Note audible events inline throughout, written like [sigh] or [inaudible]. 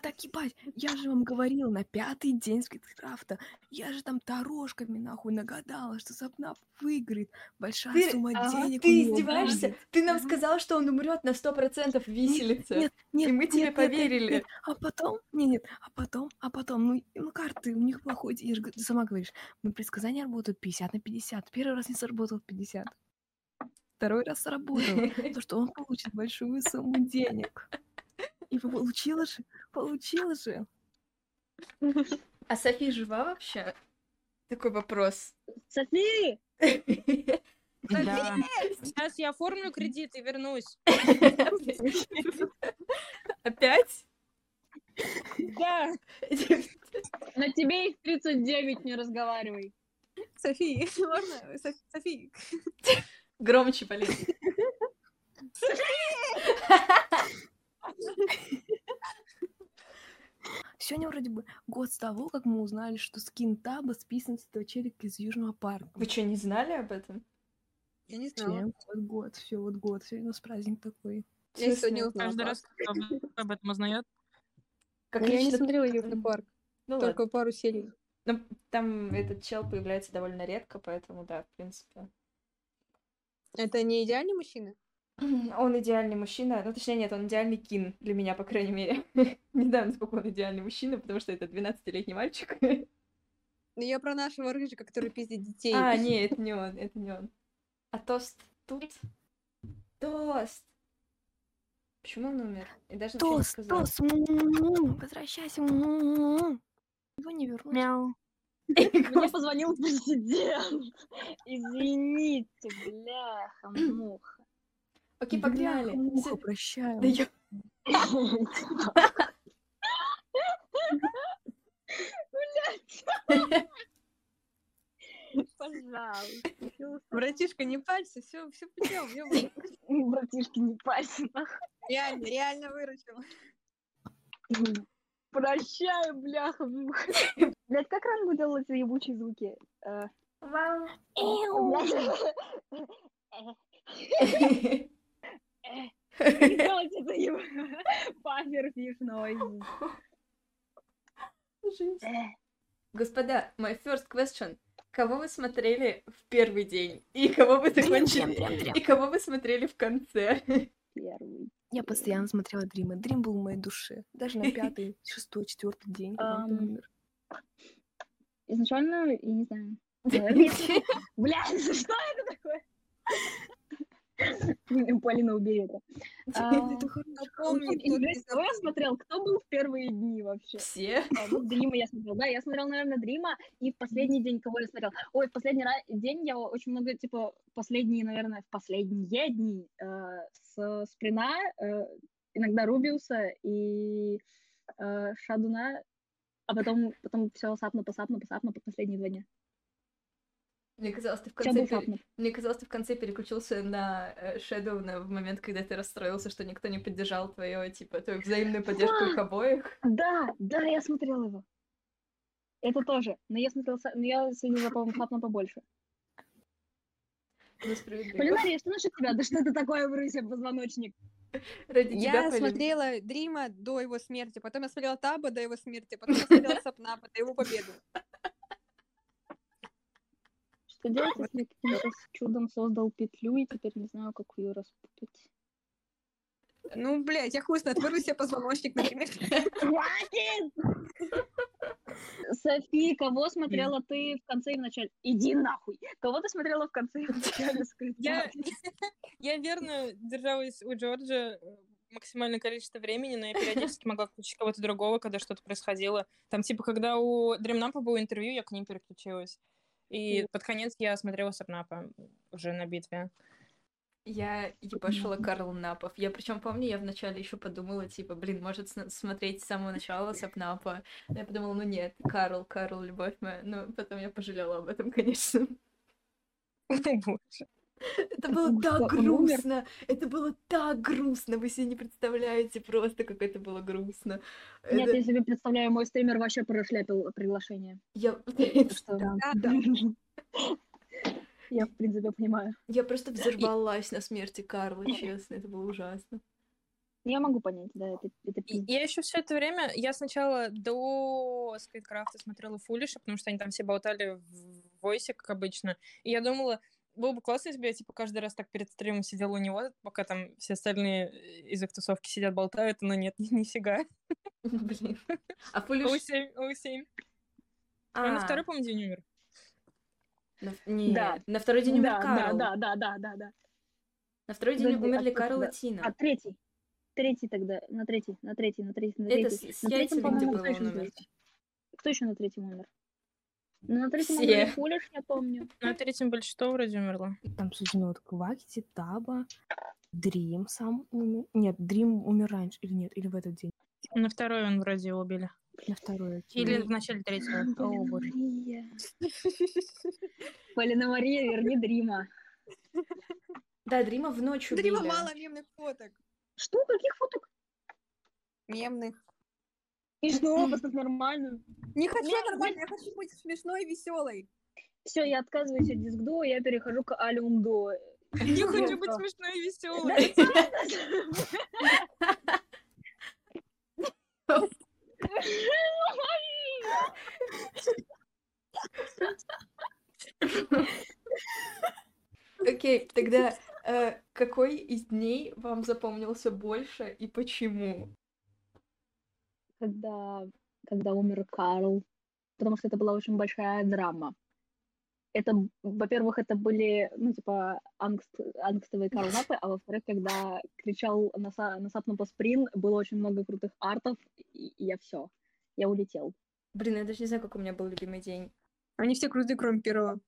так ебать, я же вам говорил, на пятый день Скриткрафта, я же там дорожками нахуй нагадала, что Сапнап выиграет, большая Ты, сумма а, денег ты издеваешься? будет. Ты нам сказал, что он умрет на сто процентов в виселице. Нет, нет, И мы нет, тебе нет, нет, поверили. нет. А потом, нет, нет, а потом, а потом, ну, ну карты у них плохой, я же, ты сама говоришь, ну, предсказания работают 50 на 50. Первый раз не сработал 50. Второй раз сработал, то, что он получит большую сумму денег. И получила же, получила же. [laughs] А Софи жива вообще? Такой вопрос. Софи! [laughs] Да. Сейчас я оформлю кредит и вернусь. [laughs] Опять? Да. На тебе их 39, не разговаривай. Софи, можно? Софи, Софи. Громче, Полин. Сегодня вроде бы год с того, как мы узнали, что скин Таба списан с этого челика из Южного парка. Вы что, не знали об этом? Я не знала. Вот год, все, вот год. Сегодня у нас праздник такой. Я сегодня узнала. Каждый раз кто об этом узнает. Как Но я не смотрела Южный парк, Ну только пару серий. Ну, там этот чел появляется довольно редко, поэтому да, в принципе. Это не идеальный мужчина? [clears throat] Он идеальный мужчина. Ну, точнее, нет, он идеальный кин для меня, по крайней мере. [laughs] Не знаю, насколько он идеальный мужчина, потому что это 12-летний мальчик. Ну, я про нашего рыжика, который пиздит детей. А, не, это не он, это не он. А Тост тут? Тост! Почему он умер? И даже ничего не Тос, сказал. Тос, м-м-м, возвращайся. Его не вернуть. Мяу. [laughs] Мне позвонил президент. [laughs] Извините, бляха-муха. Окей, погнали. Муха, прощаю. Да ё- [laughs] Пожалуйста. Братишка, не парься, все, все путем. Братишки, не нахуй. Реально, реально выручил. Прощаю, бляха-муха. Блять, как рано вы делали эти ебучие звуки? Э, Вау. [laughs] [laughs] Сделать это noise. Жесть. Э, Господа, my first question. Кого вы смотрели в первый день? И кого вы закончили? И кого вы смотрели в конце? Первый. Я постоянно смотрела Дрима. Дрим был в моей душе. Даже на пятый, [laughs] шестой, четвертый день, когда он там Ам. умер. Изначально, я не знаю. [laughs] Блядь, что это такое? Полина, убери это. [laughs] А, кто я смотрел? Кто был в первые дни вообще? Все? А, вот Дрима я смотрел. Да, я смотрел, наверное, Дрима. И в последний день кого я смотрел? Ой, в последний день я очень много, типа, последние, наверное, в последние дни э, с Сприна, э, иногда Рубиуса и э, Шадуна, а потом, потом все сапну, посапну, посапну по последние два дня. Мне казалось, ты в конце пере-. Мне казалось, ты в конце переключился на э, Shadow на- в момент, когда ты расстроился, что никто не поддержал твою, типа, твою взаимную поддержку их обоих. Да, да, я смотрел его. Это тоже. Но я смотрел, са- но я следила, по-моему, сапну побольше. Полинария, что насчет тебя? Да что это такое, Брыся, позвоночник? Ради тебя, Я Полин. смотрела Дрима до его смерти, потом я смотрела Таба до его смерти, потом я смотрела Сапнапа до его победы. Что делать, если я каким-то чудом создал петлю и теперь не знаю, как ее распутать? Ну, блядь, я хуй знает, вырви себе позвоночник, например. Хватит! Софи, кого смотрела ты в конце и в начале? Иди нахуй! Кого ты смотрела в конце и в начале? Я, я верно держалась у Джорджа э, максимальное количество времени, но я периодически могла включить кого-то другого, когда что-то происходило. Там, типа, когда у Дримнапа было интервью, я к ним переключилась. И под конец я смотрела Сапнапа уже на битве. Я ебашила Карл Напов. Я причем помню, я вначале еще подумала, типа, блин, может смотреть с самого начала Сапнапа. Но я подумала, ну нет, Карл, Карл, любовь моя. Ну, потом я пожалела об этом, [laughs] конечно. Боже. Это было так грустно. Это было так грустно. Вы себе не представляете просто, как это было грустно. Нет, я себе представляю, мой стример вообще прошляпил приглашение. Я... [laughs] Так что- Да, да. [laughs] Я, в принципе, понимаю. Я просто взорвалась на смерти Карла, [laughs] честно. Это было ужасно. Я могу понять, да, это, это. Я еще все это время, я сначала до Сквидкрафта смотрела Фулиша, потому что они там все болтали в войсе, как обычно. И я думала, было бы классно, если бы я типа каждый раз так перед стримом сидела у него, пока там все остальные э, из их тусовки сидят, болтают, но нет, [laughs] ни- нифига. Блин. А Фулиш... У7, У7. А на А, второй, по-моему, день умер. на- Нет, Да. на второй день умер Да, да, Карл. да, да, да, да, да. На второй день умерли а Карл и? Тина. А третий? Третий тогда, на третий, на третий, на третий, на Это третий. с, с На яйцами, где по-моему, он? Кто еще на третьем умер? Ну, на третьем Все. Фулиш, я помню. На третьем большинство вроде умерло. Там, ну вот Квакити, Таба, Дрим сам умер. Нет, Дрим умер раньше, или нет, или в этот день. На второй он вроде убили. На второй. Или в начале третьего. О, Полина боже. Мария. [laughs] Полина Мария, верни Дрима. Да, Дрима в ночь убили. Дрима мало мемных фоток. Что? Каких фоток? Мемных. И что? Поставь нормально. Не хочу Не, нормально, я хочу быть смешной и веселой. Все, я отказываюсь от дискдо, я перехожу к алюмдо. Не хочу быть смешной и веселой. Окей, тогда э, какой из дней вам запомнился больше и почему? Когда, когда умер Карл, потому что это была очень большая драма. Это, во-первых, это были, ну, типа, ангст, ангстовые [laughs] Карлнапы, а во-вторых, когда кричал на, са- на Сапну по сприн, было очень много крутых артов, и, и я все, я улетел. Блин, я даже не знаю, какой у меня был любимый день. Они все крутые, кроме первого.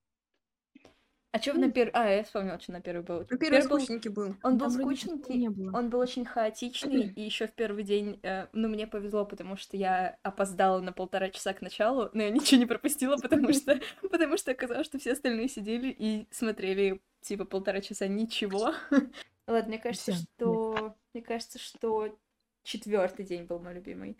А что на первый... А, я вспомнила, что на первый был. Ну, первый Первый был- скучненький был. Он был Там скучненький, не было. он был очень хаотичный, и еще в первый день, э, ну, мне повезло, потому что я опоздала на полтора часа к началу, но я ничего не пропустила, потому что, потому что оказалось, что все остальные сидели и смотрели, типа, полтора часа ничего. Ладно, мне кажется, что... Мне кажется, что четвертый день был мой любимый.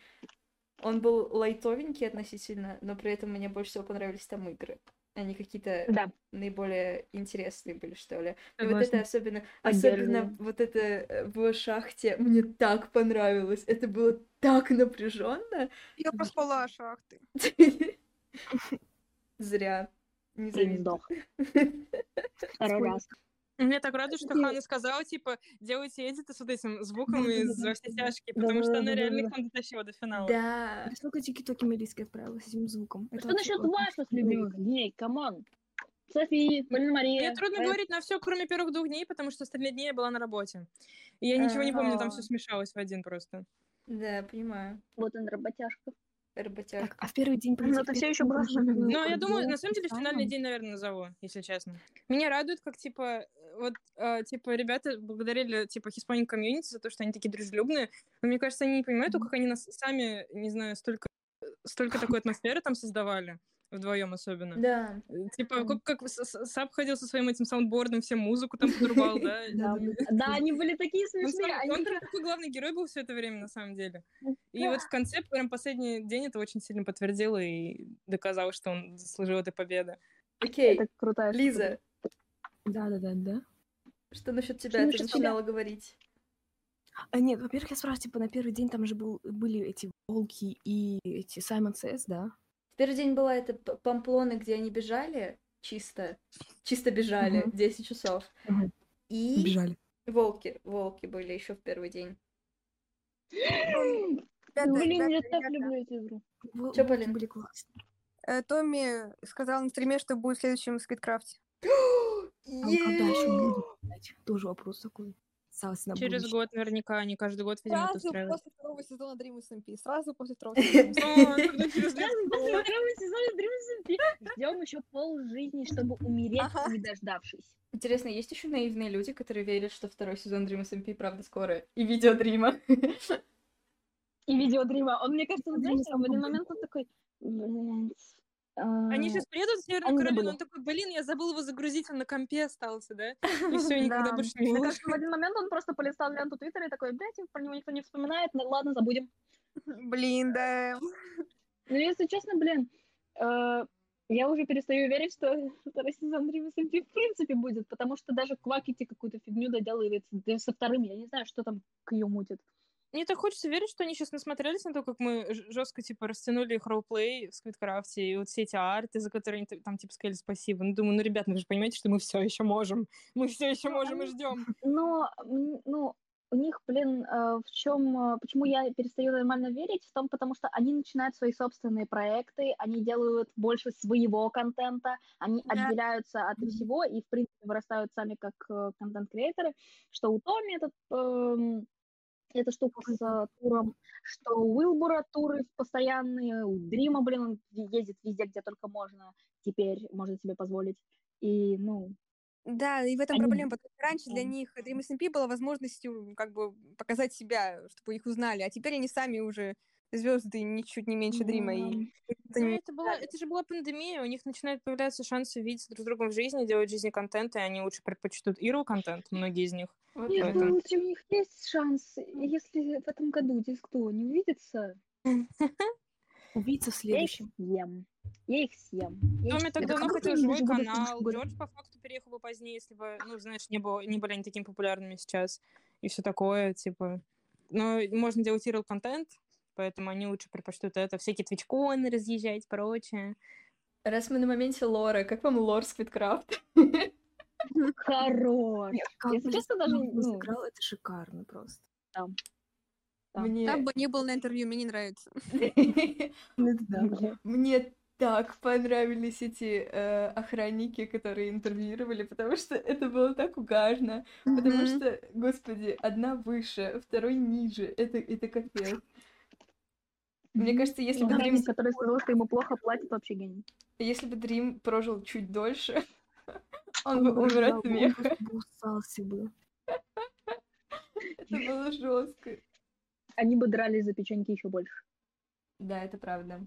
Он был лайтовенький относительно, но при этом мне больше всего понравились там игры. Они какие-то Да, наиболее интересные были, что ли. И вот это особенно, Поддерживаю. особенно вот это э, в шахте мне так понравилось. Это было так напряженно. Я проспала шахты. [laughs] Зря. Не сдох. [laughs] Второй раз. Мне так радует, что И- Хана сказала, типа, делайте эдиты с вот этим звуком Да-да-да-да. из «Во все тяжкие», потому что она реально их дотащила до финала. Да. Я столько тики-токи Мелиски отправила с этим звуком. Это Что насчет ваших любимых дней? Come on. Софи, Полина Мария. Мне трудно э, говорить на все, кроме первых двух дней, потому что остальные дни я была на работе. И я ничего не помню, там все смешалось в один просто. Да, понимаю. Вот он, работяжка. Работяжка. Так, а в первый день... Ну, это ещё первый было Ну, я думаю, на самом деле, финальный день, наверное, назову, если честно. Меня радует, как, типа, вот, э, типа, ребята благодарили, типа, Hispanic комьюнити за то, что они такие дружелюбные. Но мне кажется, они не понимают, как они нас сами, не знаю, столько, столько такой атмосферы там создавали. Вдвоем особенно. Да. Э, Типа, как, как Сап ходил со своим этим саундбордом, всем музыку там подрубал, да? [laughs] Да, они были такие смешные. он такой главный герой был все это время, на самом деле. И Да. вот в конце, прям последний день это очень сильно подтвердило и доказало, что он заслужил этой победы. Окей. Крутая. Лиза, Да-да-да-да. что насчет Что тебя? Ты насчет тебя? начинала говорить. А, нет, во-первых, я спрашиваю, типа, на первый день там же был, были эти волки и эти Саймон Сэс, да? Первый день была это Памплона, где они бежали чисто. Чисто бежали Мгм. 10 часов. Мгм. И Бежали. волки. Волки были еще в первый день. Блин, я так люблю. Вол- Чё, волки Полин? были классные. Э, Томми сказал на стриме, что будет в следующем сквидкрафте. [gasps] А когда еще? Тоже вопрос такой. Осталось на Через будущее. год наверняка, они каждый год, видимо, Сразу после второго сезона Dream SMP. Сразу после второго сезона. Сразу после второго сезона Dream SMP. Ждем еще пол жизни, чтобы умереть, не дождавшись. Интересно, есть еще наивные люди, которые верят, что второй сезон Dream SMP правда скоро? И видео Дрима. И видео Дрима. Он, мне кажется, знаете, в один момент он такой, блядь. Они а, сейчас приедут в Северную они Каролину, он такой, блин, я забыл его загрузить, он на компе остался, да? И все, [laughs] никогда да. больше не кажется, в один момент он просто полистал ленту Твиттера и такой, блядь, про него никто не вспоминает, ну ладно, забудем. Блин, да. [laughs] Ну, если честно, блин, э, я уже перестаю верить, что [laughs] второй сезон SMP в принципе будет, потому что даже Квакити какую-то фигню доделывает со вторым, я не знаю, что там Кью мутит. Мне так хочется верить, что они сейчас насмотрелись на то, как мы жестко, типа, растянули их роллплей в Сквидкрафте, и вот все эти арты, за которые они там, типа, сказали спасибо. Ну, думаю, ну, ребят, ну, вы же понимаете, что мы все еще можем. Мы все еще Ну, можем и они- ждем. [laughs] Но, ну, у них, блин, э, в чем, почему я перестаю нормально верить, в том, потому что они начинают свои собственные проекты, они делают больше своего контента, они Да. отделяются от всего и, в принципе, вырастают сами как э, контент-креаторы, что у Томми этот, эм, эта штука с туром, что у Уилбура туры постоянные, у Дрима, блин, он ездит везде, где только можно, теперь может себе позволить. И, ну, Да, и в этом Они- проблема, потому что раньше для них Dream SMP была возможностью как бы показать себя, чтобы их узнали, а теперь они сами уже звезды ничуть не меньше Дрима. И м, это Ну, не- это, была, это же была пандемия, у них начинают появляться шансы видеться друг с другом в жизни, делать в жизни контент, и они лучше предпочтут Иру контент, многие из них. Вот Нет, поэтому. ну, если у них есть шанс, если в этом году Диск-2 не увидится, [laughs] Увидится в я их следующем. съем. Я их съем. Я их Томи так давно хотел живой будут канал, Джордж по факту переехал бы позднее, если бы, ну, знаешь, не, было, не были они такими популярными сейчас, и все такое, типа. Но можно делать ирл контент, поэтому они лучше предпочтут это, всякие твичконы разъезжать, прочее. Раз мы на моменте лора, как вам лор Сквидкрафт? Хорош. Как Если честно, даже, ну, сыграл, это шикарно просто. Мне... Там бы не был на интервью, мне не нравится. [laughs] Ну. Мне так понравились эти э, охранники, которые интервьюировали, потому что это было так угарно. Потому Мгм. что, господи, одна выше, второй ниже. Это, это капец. Мне кажется, если бы Дрим, который сказал, что ему плохо платят, вообще гений. если бы Дрим прожил чуть дольше, [laughs] он бы умер от смеха. усался бы. Это было жестко. Они бы дрались за печеньки еще больше. Да, это правда.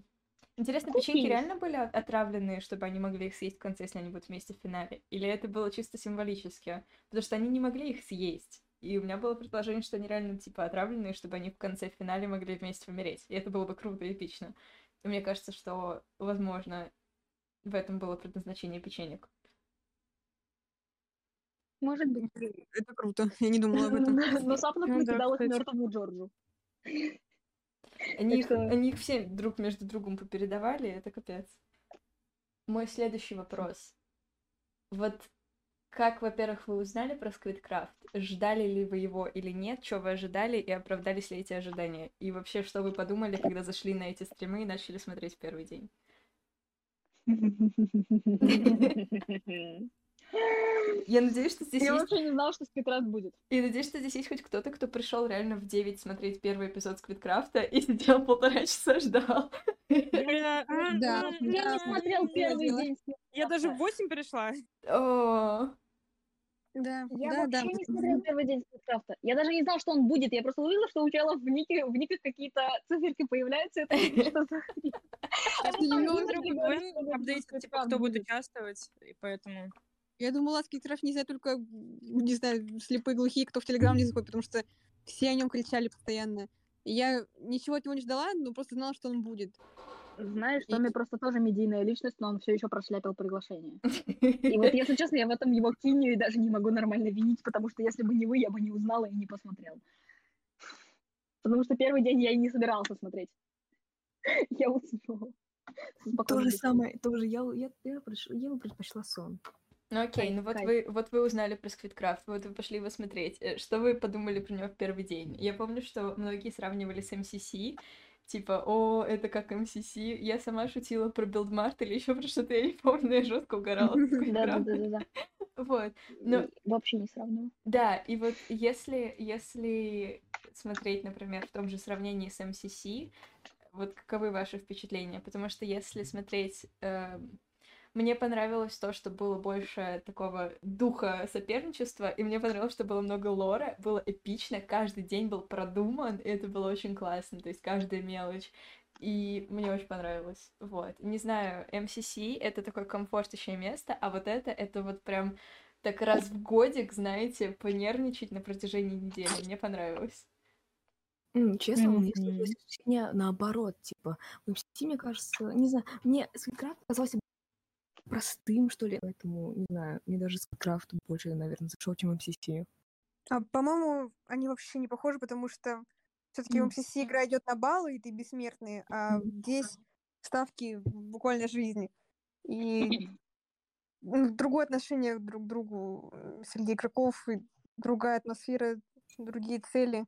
Интересно, Кукис. печеньки реально были от- отравленные, чтобы они могли их съесть в конце, если они будут вместе в финале? Или это было чисто символически? Потому что они не могли их съесть. И у меня было предположение, что они реально, типа, отравленные, чтобы они в конце в финале могли вместе умереть. И это было бы круто и эпично. И мне кажется, что, возможно, в этом было предназначение печенек. Может быть. Это круто, я не думала об этом. [laughs] Но Сапнов Ну да, накидал их мертвому Джорджу. Они, их, они их все друг между другом попередавали, это капец. Мой следующий вопрос. Вот как, во-первых, вы узнали про Сквидкрафт? Ждали ли вы его или нет? Что вы ожидали и оправдались ли эти ожидания? И вообще, что вы подумали, когда зашли на эти стримы и начали смотреть первый день? [laughs] [laughs] Я надеюсь, что здесь Я есть... вообще не знала, что спидраст будет. И надеюсь, что здесь есть хоть кто-то, кто пришел реально в 9 смотреть первый эпизод Сквидкрафта и сидел полтора часа ждал. [laughs] Да, Я не смотрел первый день. Я даже в 8 пришла. О, Да, Я да, да. вообще не смотрела первый день Спидкрафта. Я даже не знала, что он будет. Я просто увидела, что у чела в нике, в никах какие-то циферки появляются. Это [laughs] что за хрень? А Это потом её Винер Вдруг говорит, что Гвен вот апдейтит, типа, кто будет. участвовать, и поэтому... Я думала, Скитеров, не знаю, только, не знаю, слепые глухие, кто в Телеграм не заходит, потому что все о нем кричали постоянно. И я ничего от него не ждала, но просто знала, что он будет. Знаешь, И- Томми просто тоже медийная личность, но он все еще прошляпил приглашение. [laughs] И вот, если честно, я в этом его киню и даже не могу нормально винить, потому что если бы не вы, я бы не узнала и не посмотрела. Потому что первый день я и не собирался смотреть. Я уснула. То же самое, тоже я, я, я, я бы предпочла сон. Ну окей, Кайф, ну вот кайф. вы, вот вы узнали про Сквидкрафт, вот вы пошли его смотреть. Э, Что вы подумали про него в первый день? Я помню, что многие сравнивали с MCC, типа, о, это как MCC. Я сама шутила про Build Mart или еще про что-то, я не помню, [laughs] [laughs] но я жестко угорала. Да-да-да. Вот, ну, Вообще не сравниваю. да, и вот если, если смотреть, например, в том же сравнении с MCC, вот каковы ваши впечатления? Потому что если смотреть... мне понравилось то, что было больше такого духа соперничества, и мне понравилось, что было много лора, было эпично, каждый день был продуман, и это было очень классно, то есть каждая мелочь. И мне очень понравилось. Вот. Не знаю, MCC — это такое комфортящее место, а вот это, это вот прям так раз в годик, знаете, понервничать на протяжении недели. Мне понравилось. Честно, у меня Мгм. сложилось ощущение наоборот, типа, в MCT, мне кажется, не знаю, мне Скайкрафт казался простым, что ли, поэтому, не знаю, мне даже Скайкрафт больше, наверное, зашел, чем MCT. А, по-моему, они вообще не похожи, потому что Все-таки в. МСС игра идет на баллы, и ты бессмертный, а здесь ставки буквально жизни. И другое отношение друг к другу э, среди игроков, и другая атмосфера, другие цели.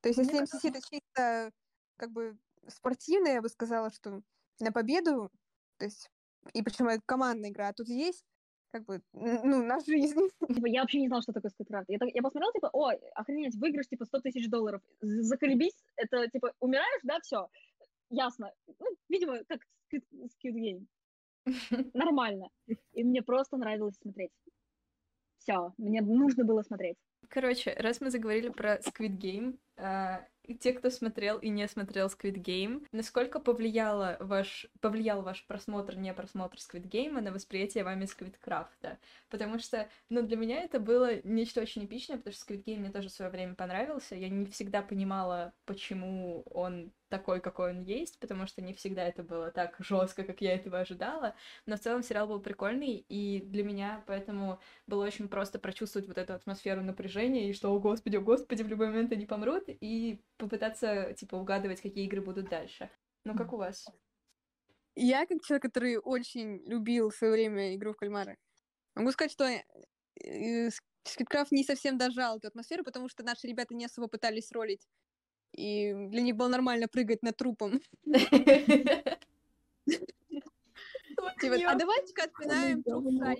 То есть, если МСС это чисто как бы спортивная, я бы сказала, что на победу, то есть, и причем это командная игра, а тут есть как бы, ну, на жизнь. [laughs] Типа, я вообще не знала, что такое Скайкрафт. Я, так- я посмотрела, типа, о, охренеть, выигрыш, типа, 100 тысяч долларов. Заколебись, это, типа, умираешь, да, все, ясно. Ну, видимо, как Squid Game. [laughs] Нормально. И мне просто нравилось смотреть. Все, мне нужно было смотреть. Короче, раз мы заговорили про Squid Game, а, те, кто смотрел и не смотрел Squid Game, насколько повлияло ваш, повлиял ваш просмотр, не просмотр Squid Game на восприятие вами Сквидкрафта? Потому что, ну, для меня это было нечто очень эпичное, потому что Squid Game мне тоже в свое время понравился. Я не всегда понимала, почему он такой, какой он есть, потому что не всегда это было так жестко, как я этого ожидала. Но в целом сериал был прикольный, и для меня поэтому было очень просто прочувствовать вот эту атмосферу напряжения, и что, о господи, о господи, в любой момент они помрут, и попытаться, типа, угадывать, какие игры будут дальше. Ну, как у вас? Я, как человек, который очень любил в свое время игру в кальмара, могу сказать, что э, Скидкрафт не совсем дожал эту атмосферу, потому что наши ребята не особо пытались ролить. И для них было нормально прыгать над трупом. [laughs] [laughs] Типа, а давайте-ка отпинаем труп. Знаю,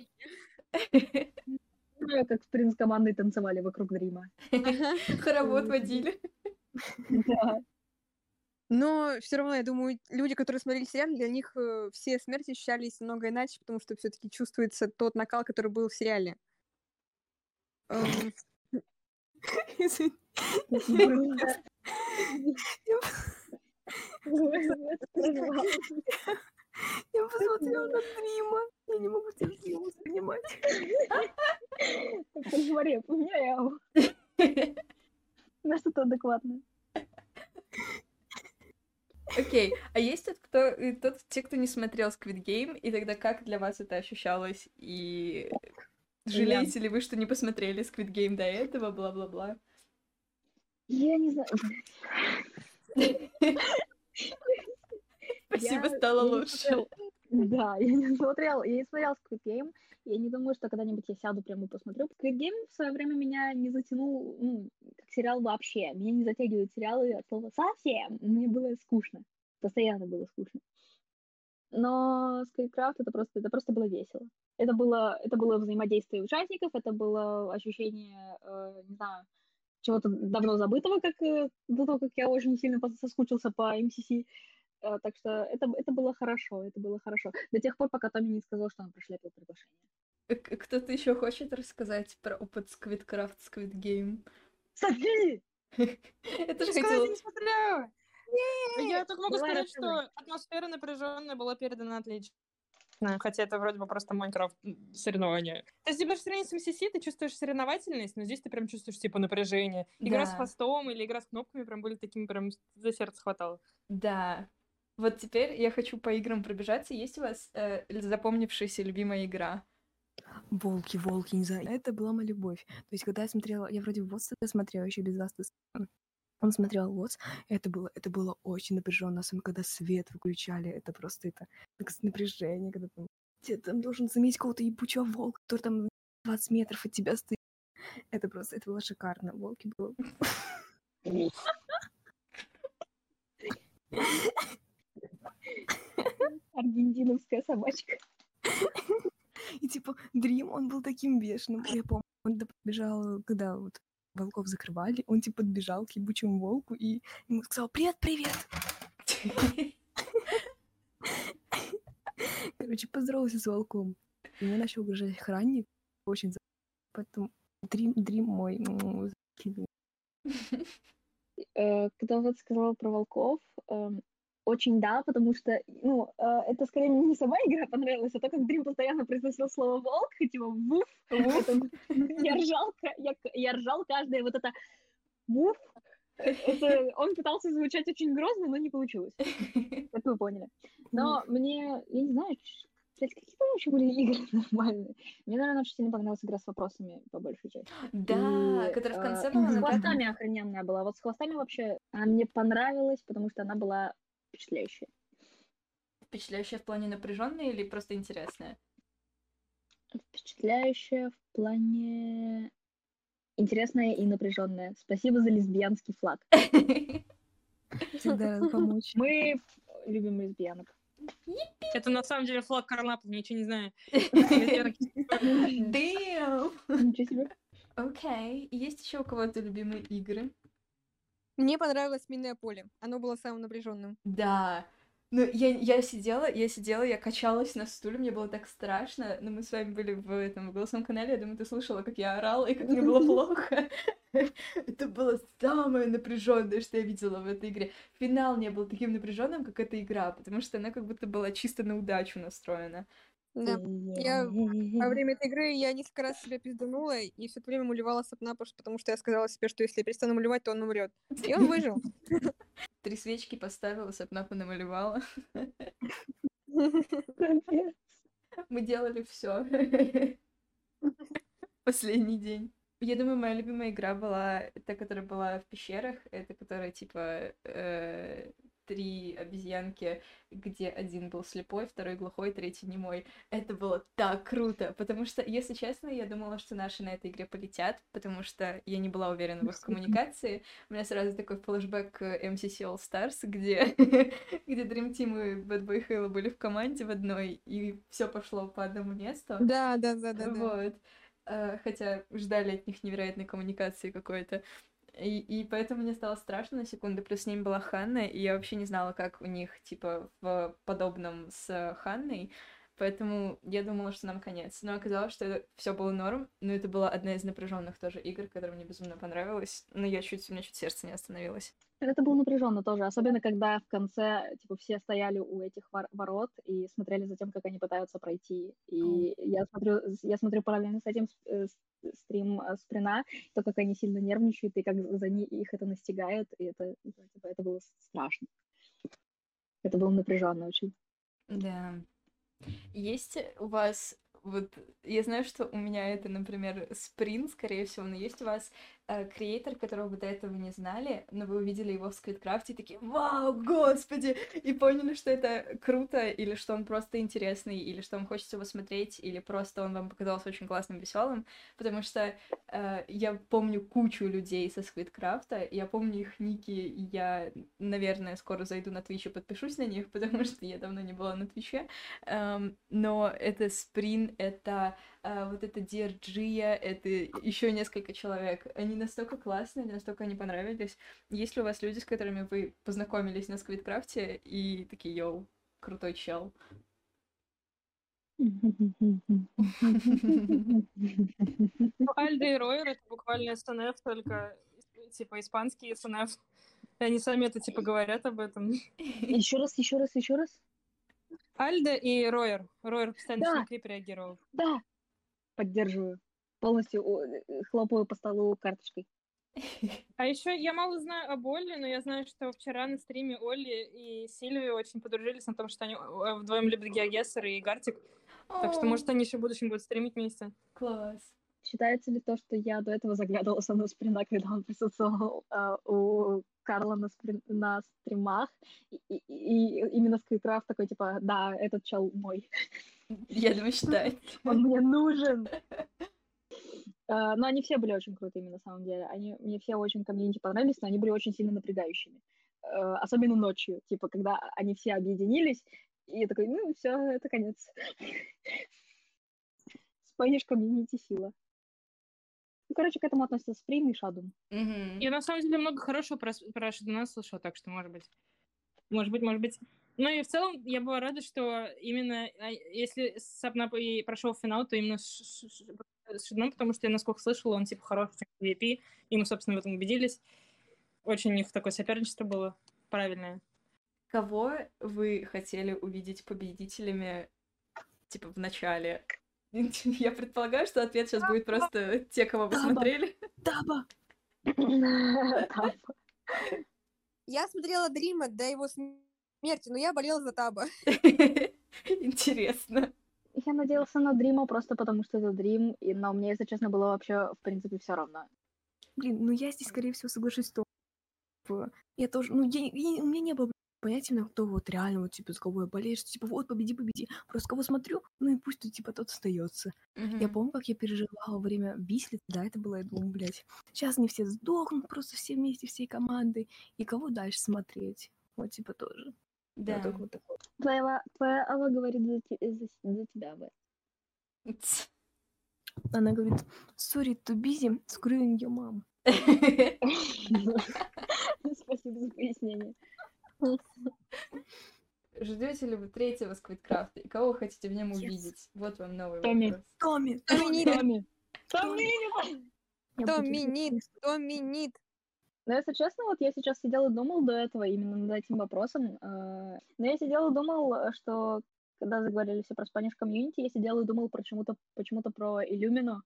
[laughs] как принц командой танцевали вокруг Дрима. Ага. Хоровод водили. Да. Но все равно, я думаю, люди, которые смотрели сериал, для них э, все смерти ощущались немного иначе, потому что все-таки чувствуется тот накал, который был в сериале. Эм, Извини. Я посмотрела на Дрима. Я не могу тебя Дриму воспринимать. Мария, поменяй его [laughs] на что-то адекватное. Окей, а есть тот, кто, и тот, те, кто не смотрел Squid Game, и тогда как для вас это ощущалось? И жалеете ли вы, что не посмотрели Squid Game до этого, бла-бла-бла? Я не знаю. [laughs] Спасибо, стало лучше. Да, я не смотрела, я не смотрела Squid Game. Я не думаю, что когда-нибудь я сяду прямо и посмотрю. Squid Game в свое время меня не затянул, ну, как сериал вообще. Меня не затягивают сериалы от слова совсем. Мне было скучно. Постоянно было скучно. Но Squidcraft это просто, это просто было весело. Это было, это было взаимодействие участников, это было ощущение, э, не знаю, чего-то давно забытого, как э, до того, как я очень сильно соскучился по MCC. Э, так что это, это было хорошо, это было хорошо. До тех пор, пока Томми не сказал, что он прошляпил приглашение. К- Кто-то еще хочет рассказать про опыт Squidcraft, Squid Game? Софи! [laughs] Тоже Сказать, хотела... я не смотрела. Я только могу сказать, что атмосфера напряженная была передана отлично. Хотя это вроде бы просто Майнкрафт м, соревнования. То есть, типа, в сравнении с MCC ты чувствуешь соревновательность, но здесь ты прям чувствуешь, типа, напряжение. Игра с хвостом или игра с кнопками прям были такими, прям за сердце хватало. Да. Вот теперь я хочу по играм пробежаться. Есть у вас э, запомнившаяся любимая игра? Волки, волки, не знаю. Это была моя любовь. То есть, когда я смотрела, я вроде вот смотрела, еще без вас. Он смотрел вот, это было, это было очень напряженно, особенно когда свет выключали, это просто это так с- напряжение, когда там, ты там должен заметить какого-то ебучего волка, который там 20 метров от тебя стоит. Это просто, это было шикарно. Волки было. [laughs] [laughs] Аргентиновская собачка. И типа Дрим, он был таким бешеным. Я помню, он побежал, когда вот волков закрывали, он типа подбежал к ебучему волку и ему сказал «Привет, привет!» [laughs] Короче, поздоровался с волком. Мне начал угрожать охранник. Очень за... Поэтому Дрим, Дрим мой. Э, Когда вот сказала про волков, эм, очень да, потому что, ну, э, это скорее мне не сама игра понравилась, а то, как Дрим постоянно произносил слово волк, типа вуф, это- я ржал, я, я ржал каждое вот это вуф. Это, он пытался звучать очень грозно, но не получилось. [laughs] Как вы поняли. Но мне, я не знаю, Блять, какие там вообще были игры [laughs] нормальные? Мне, наверное, очень сильно понравилась игра с вопросами, по большей части. Да, И, которая в э, конце была с хвостами охрененная была. Вот с хвостами вообще она мне понравилась, потому что она была впечатляющая. Впечатляющая в плане напряженная или просто интересная? Впечатляющая в плане интересная и напряженная. Спасибо за лесбиянский флаг. Всегда помочь. Мы любим лесбиянок. Это на самом деле флаг Карлапов, ничего не знаю. Damn! Ничего себе. Окей. Есть еще у кого-то любимые игры? Мне понравилось минное поле. Оно было самым напряженным. Да. Ну, я, я сидела, я сидела, я качалась на стуле, мне было так страшно, но мы с вами были в этом в голосовом канале, я думаю, ты слышала, как я орала и как мне было плохо. [laughs] Это было самое напряженное, что я видела в этой игре. Финал не был таким напряженным, как эта игра, потому что она как будто была чисто на удачу настроена. Да. Я Во время этой игры я несколько раз себя пизданула и все это время мулевала Сапнапуш, потому что я сказала себе, что если я перестану мулевать, то он умрет. И он выжил. Три свечки поставила, сапнапу намалевала. [laughs] Капец. Мы делали все. Последний день. Я думаю, моя любимая игра была та, которая была в пещерах. Это которая типа э, три обезьянки, где один был слепой, второй глухой, третий немой. Это было так круто, потому что, если честно, я думала, что наши на этой игре полетят, потому что я не была уверена в их коммуникации. У меня сразу такой флешбэк к MCC All Stars, где, [laughs] где Dream Team и Bad Boy Halo были в команде в одной, и все пошло по одному месту. Да, да, да, да, да. Вот. Э, Хотя ждали от них невероятной коммуникации какой-то. И, и поэтому мне стало страшно на секунду. Плюс с ними была Ханна, и я вообще не знала, как у них, типа, в подобном с Ханной. Поэтому я думала, что нам конец. Но оказалось, что это все было норм. Но это была одна из напряженных тоже игр, которая мне безумно понравилась. Но я чуть, у меня чуть сердце не остановилось. Это было напряженно тоже, особенно когда в конце, типа, все стояли у этих вор- ворот и смотрели за тем, как они пытаются пройти. И я смотрю, я смотрю параллельно с этим э, стрим э, Сприна, то, как они сильно нервничают, и как за ни- их это настигает, и это, типа, это было страшно. Это было напряженно очень. Да. Есть у вас вот я знаю, что у меня это, например, спринт, скорее всего, но есть у вас креатор, которого вы до этого не знали, но вы увидели его в скриткрафте и такие «Вау, господи!» и поняли, что это круто, или что он просто интересный, или что вам хочется его смотреть, или просто он вам показался очень классным, веселым, потому что э, я помню кучу людей со скриткрафта, я помню их ники, и я, наверное, скоро зайду на Twitch и подпишусь на них, [laughs] потому что я давно не была на Твиче, Эм, но это Сприн, это э, вот это Диарджия, это еще несколько человек. Они настолько классные, настолько они понравились. Есть ли у вас люди, с которыми вы познакомились на Сквидкрафте и такие, йоу, крутой чел? Ну, Альда и Ройер — это буквально СНФ, только типа испанский СНФ. И они сами это типа говорят об этом. Еще раз, еще раз, еще раз. Альда и Ройер. Ройер постоянно Да. на клип реагировал. Да, поддерживаю. Полностью э, хлопаю по столу карточкой. [laughs] А еще я мало знаю об Олли, но я знаю, что вчера на стриме Олли и Сильви очень подружились на том, что они э, вдвоем любят Геогессер и Гартик. Так что, может, они еще в будущем будут стримить вместе. Класс. Считается ли то, что я до этого заглядывала со мной сприна, когда он присутствовал а, у Карла на, сприн- на стримах, и, и- и именно Скайкрафт такой, типа, да, этот чел мой, Я думаю, считать. он мне нужен. А, Но они все были очень крутыми, на самом деле. Они, мне все очень комьюнити понравились, но они были очень сильно напрягающими. Э, Особенно ночью, типа, когда они все объединились, и я такой, ну, все, это конец. Споешь комьюнити сила. Ну, короче, к этому относятся Сприн и Шадум. Мгм. Я на самом деле много хорошего про, про Шадуна слышала, так что, может быть. Может быть, может быть. Ну и в целом я была рада, что именно а, если Сапнап и прошел в финал, то именно с, Шадуном, потому что я, насколько слышала, он типа хороший VP, и мы, собственно, в этом убедились. Очень у них такое соперничество было правильное. Кого вы хотели увидеть победителями, типа, в начале? [laughs] Я предполагаю, что ответ сейчас будет просто те, кого вы Таба. смотрели. Таба! [laughs] Я смотрела Дрима до его смерти, но я болела за Таба. [laughs] Интересно. Я надеялся на Дрима просто потому, что это Дрим, но мне, если честно, было вообще, в принципе, все равно. Блин, ну я здесь, скорее всего, соглашусь с тобой. Я тоже, ну, я, я- у меня не было понятия, именно, кто вот реально, вот, типа, с кого я болею, что, типа, вот, победи, победи. Просто кого смотрю, ну и пусть, типа, тот остается. Я Мгм. помню, как я переживала во время Бислиц, да, это было, я думаю, блядь, сейчас они все сдохнут, просто все вместе, всей командой, и кого дальше смотреть? Вот, типа, тоже. Да. Да. только вот такое. Твоя, твоя Алла говорит за, те- за, за тебя, Б. Она говорит, sorry, too busy, screwing your mom. [laughs] [laughs] Спасибо за пояснение. Ждете ли вы третьего Сквидкрафта? И кого вы хотите в нем Yes. увидеть? Вот вам новый Томми. вопрос. Томми! Томми, Томми. Здесь. доминит. Но если честно, вот я сейчас сидел и думал до этого именно над этим вопросом. э, Но я сидел и думал, что когда заговорили все про Spanish комьюнити, я сидел и думал почему-то почему-то про Иллюмину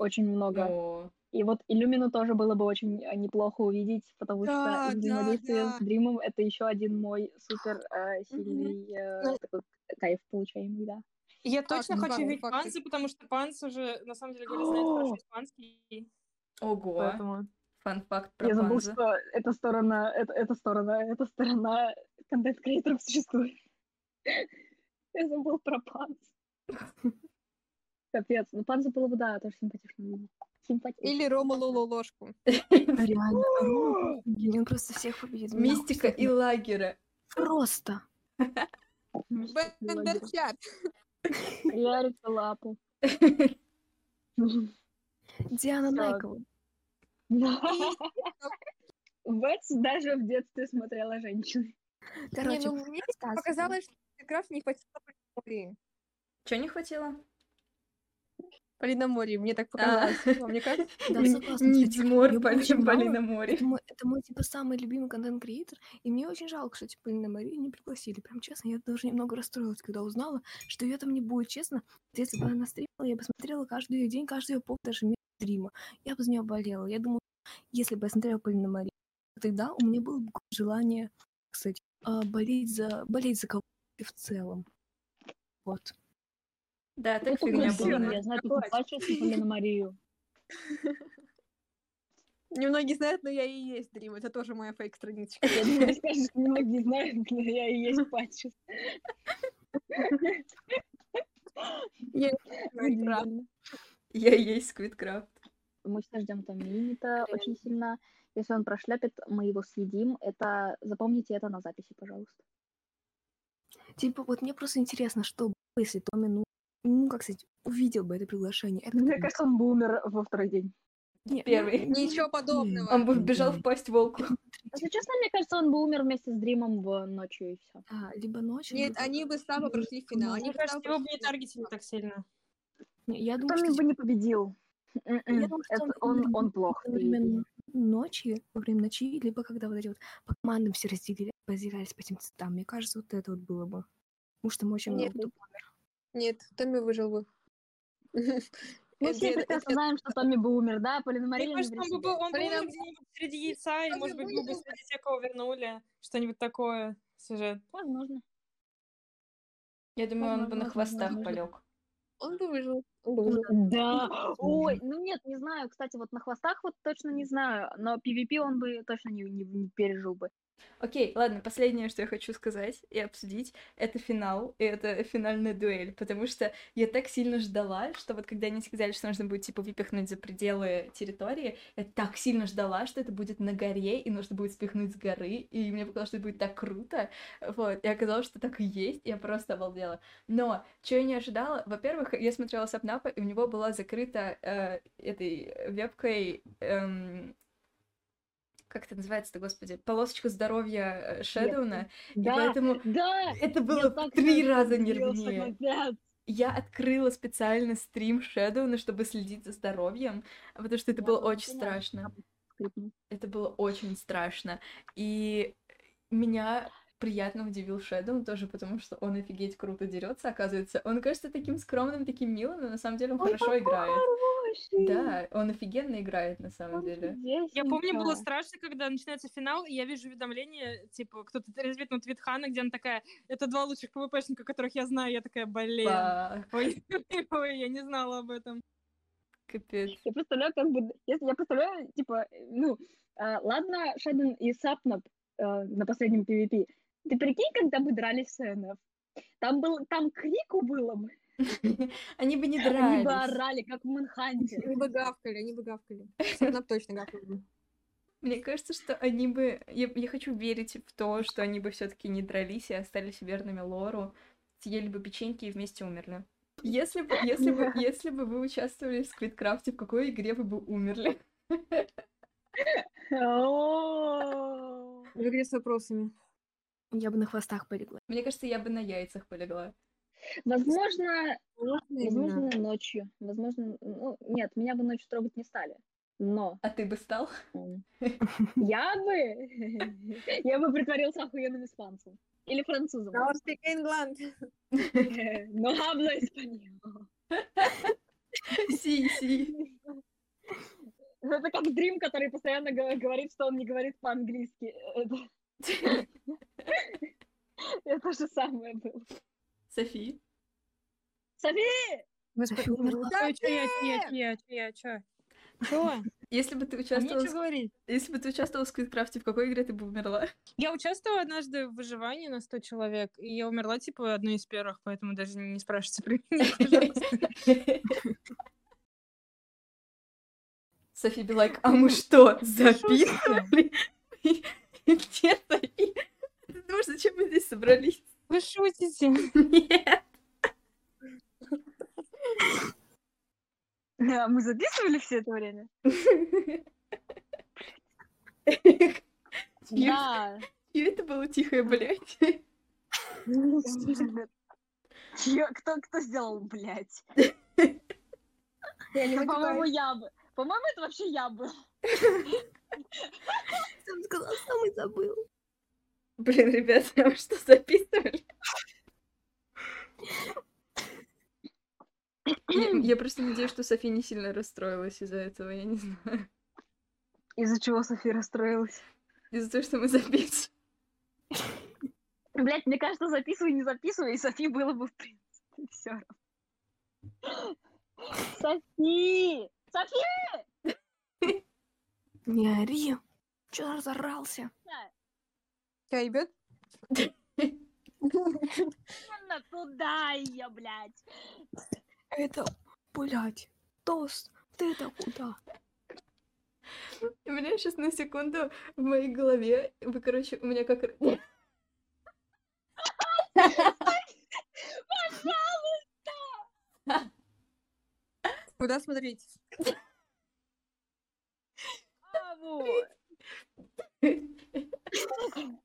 очень много. О, И вот Иллюмину тоже было бы очень э, неплохо увидеть, потому Да, что да, взаимодействие да. с Дримом это еще один мой супер э, сильный э, Ну- такой кайф получаемый, да. Я точно хочу факт, видеть. Панзы, потому что Панс уже, на самом деле, говоря, знает хорошо испанский. ого. Поэтому... Фан-факт про Я забыл, Панза. что эта сторона, это, эта сторона, эта сторона контент-креаторов существует. [laughs] Я забыл про Панс. Капец, ну Панза было бы, да, тоже симпатично видеть. Симпатично. Или Рома Лоло ложку. [laughs] Реально, Рома, блин, он просто всех победит. Мистика и лагеря. Просто. Бендерчат. Ярика лапу. Диана. Найкова. [laughs] [laughs] Бетс даже в детстве смотрела женщин. Не, Короче, ну мне показалось, что Крафт не хватило. Чё не хватило? Полиномории, мне так А. показалось. Вам не кажется? Да, согласна, Не Полина рада. Полина Море. Это мой, типа, самый любимый контент-креатор, и мне очень жалко, что, типа, на Марию не пригласили. Прям честно, я даже немного расстроилась, когда узнала, что ее там не будет. Честно, если бы она стримила, я бы смотрела каждый её день, каждый ее пост, даже месяц стрима. Я бы за нее болела. Я думаю, если бы я смотрела Полина Марию, тогда у меня было бы желание, кстати, а, болеть за, болеть за кого-то в целом. Вот. Да, так Это фигня красиво, полная. Я знаю, ты плачешь на Марию. Немногие знают, но я и есть Дрим. Это тоже моя фейк-страничка. Я думаю, скажешь, многие знают, но я и есть патчес. Я- и есть Сквидкрафт. Мы все ждем там Минита очень сильно. Если он прошляпит, мы его съедим. Это запомните это на записи, пожалуйста. Типа, вот мне просто интересно, что было, если Томми, ну, ну, как сказать, увидел бы это приглашение. Это Мне кажется, он бы умер во второй день. Не, Первый. ну, Ничего подобного. Он бы вбежал в пасть волку. Если честно, мне кажется, он бы умер вместе с Дримом в ночью и все. А, либо ночью. Нет, либо- они бы слабо прошли финал. Они Мне бы кажется, его бы не финал. таргетили так сильно. Не, Я думаю, Томми что бы не победил. Я думаю, что Это он он, именно он плох. во время ночи, во время ночи, либо когда вот эти вот по командам все разделили, разделялись по этим цветам. Мне кажется, вот это вот было бы. Потому что мы очень Нет, много Нет, Томми выжил бы. Мы все прекрасно знаем, что Томми бы умер, да? Полина Мне Мария кажется, он бы был, он бы умер где-нибудь среди яйца, и, может бы быть, был бы среди тех, кого вернули. Что-нибудь такое. Сюжет. Возможно. Я думаю, он бы на хвостах полег. Он бы выжил. Он бы выжил. Да. Ой, ну нет, не знаю. Кстати, вот на хвостах вот точно не знаю, но PvP он бы точно не, не- не пережил бы. Окей, ладно, последнее, что я хочу сказать и обсудить, это финал, и это финальная дуэль, потому что я так сильно ждала, что вот когда они сказали, что нужно будет, типа, выпихнуть за пределы территории, я так сильно ждала, что это будет на горе, и нужно будет спихнуть с горы, и мне показалось, что это будет так круто, вот, и оказалось, что так и есть, я просто обалдела. Но, что я не ожидала, во-первых, я смотрела Сапнапа, и у него была закрыта э, этой вебкой эм, как это называется-то, господи, полосочка здоровья э, Шэдоуна, и Да, поэтому да. это было в три раза нервнее. Я открыла специально стрим Шэдоуна, чтобы следить за здоровьем, потому что это Я было очень страшно. Это было очень страшно. И меня приятно удивил Шэдоу тоже, потому что он офигеть круто дерется, оказывается. Он кажется таким скромным, таким милым, но на самом деле он хорошо играет. Да, он офигенно играет на самом деле. Я помню, было страшно, когда начинается финал, и я вижу уведомление, типа, кто-то резвит твит Хана, где она такая, это два лучших ПВПшника, которых я знаю, я такая, блин. Ой, [laughs] ой, я не знала об этом. Капец. Я представляю, как бы, если я представляю, типа, ну, э, ладно, Шаден и Сапнап э, на последнем PvP. Ты прикинь, когда мы дрались с НФ? Там был, там крику было бы. [laughs] Они бы не Они бы дрались. орали, как в Манханте. Они бы гавкали, они бы гавкали. Сапнап точно гавкали бы. Мне кажется, что они бы... Я, я хочу верить в то, что они бы все таки не дрались и остались верными лору, съели бы печеньки и вместе умерли. Если бы, если бы, [laughs] если бы вы участвовали в Сквидкрафте, в какой игре вы бы умерли? О, В игре с вопросами. Я бы на хвостах полегла. Мне кажется, я бы на яйцах полегла. Возможно, Можно возможно, ночью. Возможно, ну, нет, меня бы ночью трогать не стали. Но А ты бы стал? я бы, [laughs] я бы притворился охуенным испанцем. Или французом. Now speak England. Но hablo español. Си, си. Это как Дрим, который постоянно го- говорит, что он не говорит по-английски. [laughs] [laughs] Это- же самое было. Софи. Софи! Господи, я, я, я, я? Если бы ты А участвовала... что говорить? Если бы ты участвовала в Сквидкрафте, в какой игре ты бы умерла? Я участвовала однажды в выживании на 100 человек, и я умерла, типа, одной из первых, поэтому даже не спрашивайте про меня, [laughs] пожалуйста. Софи like, а мы что, записывали? [laughs] Где Софи? Думаешь, зачем мы здесь собрались? Вы шутите? Нет. А мы записывали все это время? Да. чьё это было тихое, блядь? Чьё- Кто, кто сделал, блядь? Я По-моему, я бы. По-моему, это вообще я был. Сам сказал, сам и забыл. Блин, ребята, а [laughs] вы что, записывали? Я, я просто надеюсь, что Софи не сильно расстроилась из-за этого, я не знаю. Из-за чего София расстроилась? Из-за того, что мы записывали. Блять, мне кажется, записывай, не записывай, и Софи было бы, в принципе, все равно. Софи! Софи! Не ори. Чё разорался? Тебя ебет? Именно туда ее, блядь. Это, блядь, тост. Ты это куда? У меня сейчас на секунду в моей голове, вы, короче, у меня как... р- Куда смотреть? [laughs]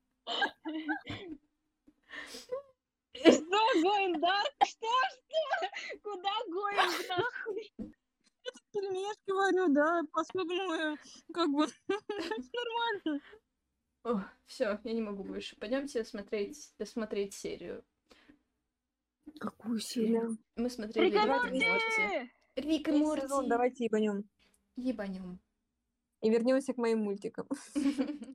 Что, going dark? Что, что? Куда going нахуй? Пельмешки варю, да, посуду мою, как бы, нормально. О, все, я не могу больше. Пойдемте смотреть, досмотреть серию. Какую серию? Мы смотрели Рик и Морти! Рик и Морти. сезон, давайте ебанем. Ебанем. И вернемся к моим мультикам. [laughs]